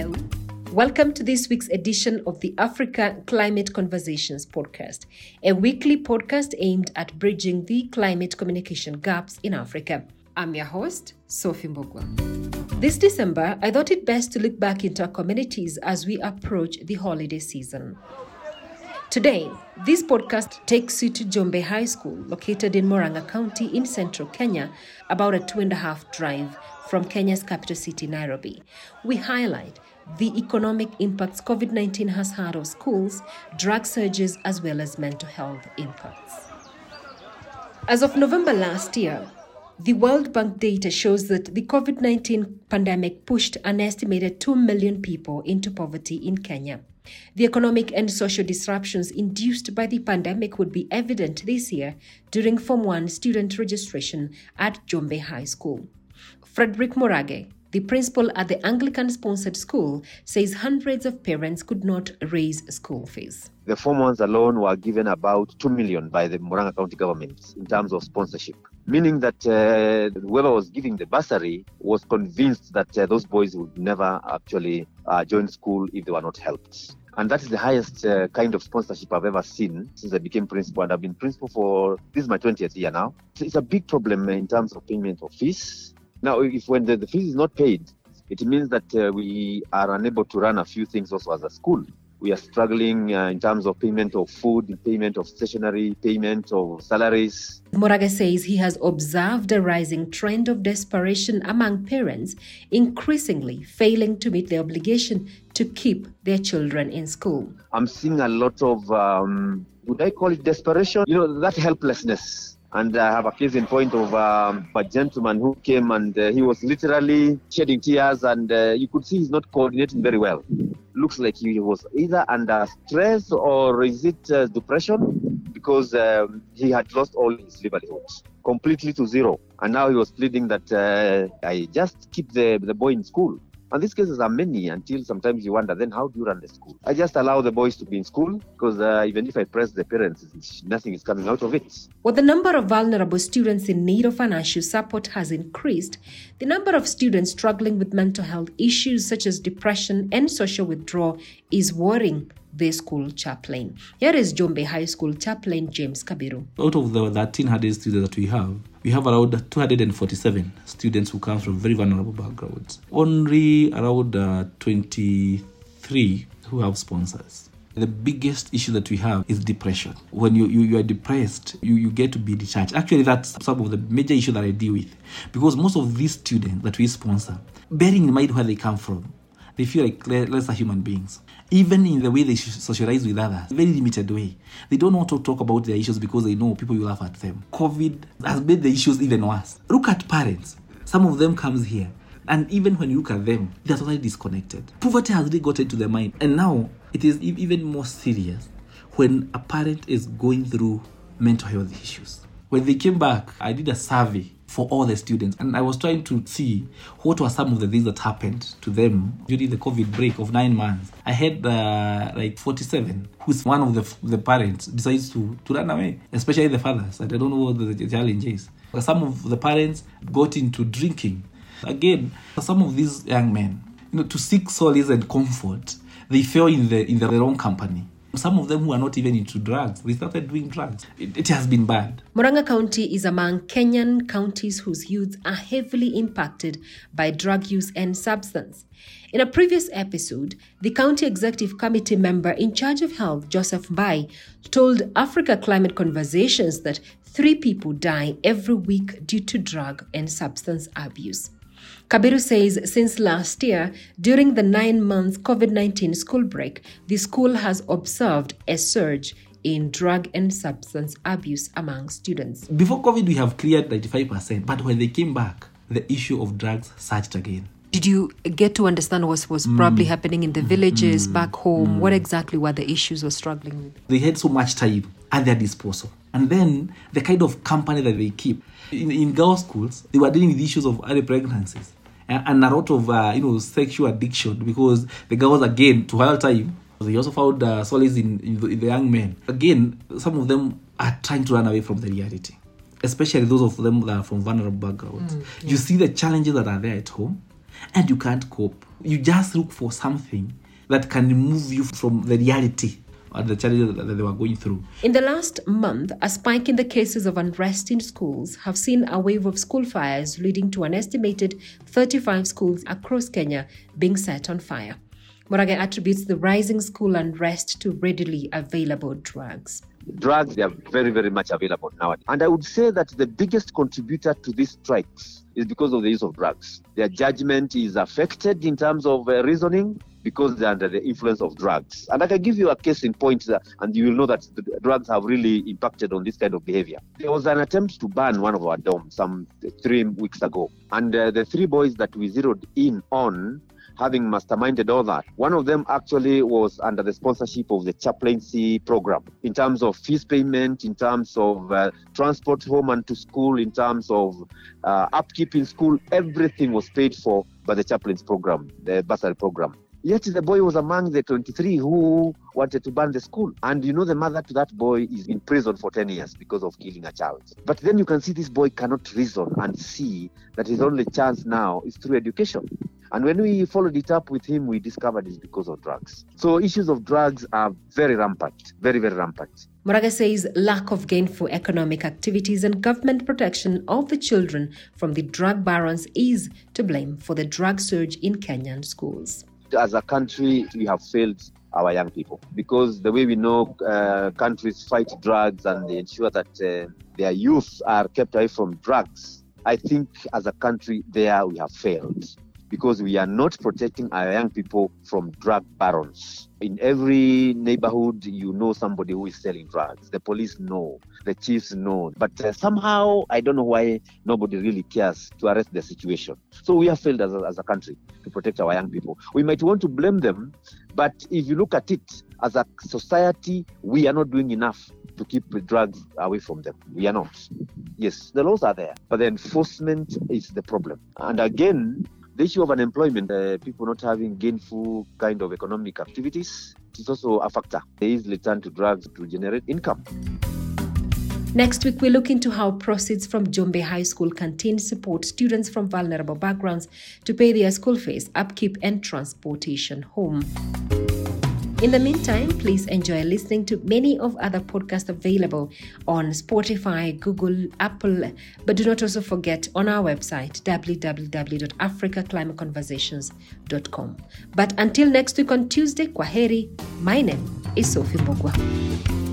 Hello. Welcome to this week's edition of the Africa Climate Conversations podcast, a weekly podcast aimed at bridging the climate communication gaps in Africa. I'm your host, Sophie Mbogwa. This December, I thought it best to look back into our communities as we approach the holiday season. Today, this podcast takes you to Njumbi High School, located in Moranga County in central Kenya, about a two and a half drive from Kenya's capital city, Nairobi. We highlight the economic impacts COVID 19 has had on schools, drug surges, as well as mental health impacts. As of November last year, the World Bank data shows that the COVID 19 pandemic pushed an estimated 2 million people into poverty in Kenya. The economic and social disruptions induced by the pandemic would be evident this year during Form 1 student registration at Njumbi High School. Fredrick Murage, the principal at the Anglican sponsored school, says hundreds of parents could not raise school fees. The Form 1s alone were given about 2 million by the Moranga County government in terms of sponsorship, meaning that uh, whoever was giving the bursary was convinced that uh, those boys would never actually uh, join school if they were not helped. And that is the highest uh, kind of sponsorship I've ever seen since I became principal. And I've been principal for this is my 20th year now. So it's a big problem in terms of payment of fees. Now, if when the, the fees is not paid, it means that uh, we are unable to run a few things also as a school. We are struggling uh, in terms of payment of food, payment of stationery, payment of salaries. Murage says he has observed a rising trend of desperation among parents, increasingly failing to meet their obligation to keep their children in school. I'm seeing a lot of, um, would I call it desperation? You know, that helplessness and I have a case in point of um, a gentleman who came and uh, he was literally shedding tears, and uh, you could see he's not coordinating very well. Looks like he was either under stress or is it uh, depression because um, he had lost all his livelihood completely to zero, and now he was pleading that uh, I just keep the the boy in school. And these cases are many until sometimes you wonder, then how do you run the school? I just allow the boys to be in school because uh, even if I press the parents, nothing is coming out of it. While the number of vulnerable students in need of financial support has increased, the number of students struggling with mental health issues such as depression and social withdrawal is worrying the school chaplain. Here is Njumbi High School chaplain James Kabiru. Out of the 1300 students that we have, we have around 247 students who come from very vulnerable backgrounds. Only around uh, 23 who have sponsors. The biggest issue that we have is depression. When you, you, you are depressed, you, you get to be detached. Actually, that's some of the major issue that I deal with. Because most of these students that we sponsor, bearing in mind where they come from, they feel like lesser human beings. Even in the way they socialize with others, very limited way. They don't want to talk about their issues because they know people will laugh at them. COVID has made the issues even worse. Look at parents. Some of them comes here. And even when you look at them, they're totally disconnected. Poverty has really gotten to their mind. And now it is even more serious when a parent is going through mental health issues. When they came back, I did a survey for all the students. And I was trying to see what were some of the things that happened to them during the COVID break of nine months. I had uh, like 47, who's one of the, the parents decides to, to run away, especially the fathers. I don't know what the, challenge is. Some of the parents got into drinking. Again, some of these young men, you know, to seek solace and comfort, they fell in the in the wrong company. Some of them who are not even into drugs, they started doing drugs. It, it, has been bad. Moranga County is among Kenyan counties whose youth are heavily impacted by drug use and substance. In a previous episode, the County Executive Committee member in charge of health, Joseph Mbai, told Africa Climate Conversations that three people die every week due to drug and substance abuse. Kabiru says since last year, during the nine month COVID 19 school break, the school has observed a surge in drug and substance abuse among students. Before COVID, we have cleared 95%, but when they came back, the issue of drugs surged again. Did you get to understand what was mm. probably happening in the villages mm. back home? Mm. What exactly were the issues were struggling with? They had so much time at their disposal. And then the kind of company that they keep. In, in girls' schools, they were dealing with issues of early pregnancies and a lot of uh, you know sexual addiction because the girls again to while time they also found uh, solace in, in the, in, the, young men again some of them are trying to run away from the reality especially those of them that are from vulnerable backgrounds mm, yeah. you see the challenges that are there at home and you can't cope. You just look for something that can remove you from the reality or the challenges that they were going through. In the last month, a spike in the cases of unrest in schools have seen a wave of school fires leading to an estimated 35 schools across Kenya being set on fire. Murage attributes the rising school unrest to readily available drugs. Drugs, they are very, very much available now. And I would say that the biggest contributor to these strikes is because of the use of drugs. Their judgment is affected in terms of uh, reasoning because they're under the influence of drugs. And I can give you a case in point, uh, and you will know that drugs have really impacted on this kind of behavior. There was an attempt to ban one of our dorms some three weeks ago, and uh, the three boys that we zeroed in on having masterminded all that. One of them actually was under the sponsorship of the chaplaincy program in terms of fees payment, in terms of uh, transport home and to school, in terms of uh, upkeep in school. Everything was paid for by the chaplain's program, the bursary program. Yet the boy was among the 23 who wanted to burn the school. And you know, the mother to that boy is in prison for 10 years because of killing a child. But then you can see this boy cannot reason and see that his only chance now is through education. And when we followed it up with him, we discovered it's because of drugs. So issues of drugs are very rampant, very, very rampant. Murage says lack of gainful economic activities and government protection of the children from the drug barons is to blame for the drug surge in Kenyan schools. As a country, we have failed our young people. Because the way we know uh, countries fight drugs and they ensure that uh, their youth are kept away from drugs, I think as a country, there we have failed because we are not protecting our young people from drug barons. In every neighborhood, you know somebody who is selling drugs. The police know, the chiefs know. But uh, somehow, I don't know why nobody really cares to arrest the situation. So we have failed as a, as a country to protect our young people. We might want to blame them, but if you look at it as a society, we are not doing enough to keep drugs away from them. We are not. Yes, the laws are there, but the enforcement is the problem. And again, the issue of unemployment, uh, people not having gainful kind of economic activities, is also a factor. They easily turn to drugs to generate income. Next week, we look into how proceeds from Njumbi High School canteen support students from vulnerable backgrounds to pay their school fees, upkeep, and transportation home. In the meantime, please enjoy listening to many of other podcasts available on Spotify, Google, Apple, but do not also forget on our website www.africaclimateconversations.com. But until next week on Tuesday, kwaheri. My name is Sophie Mbogwa.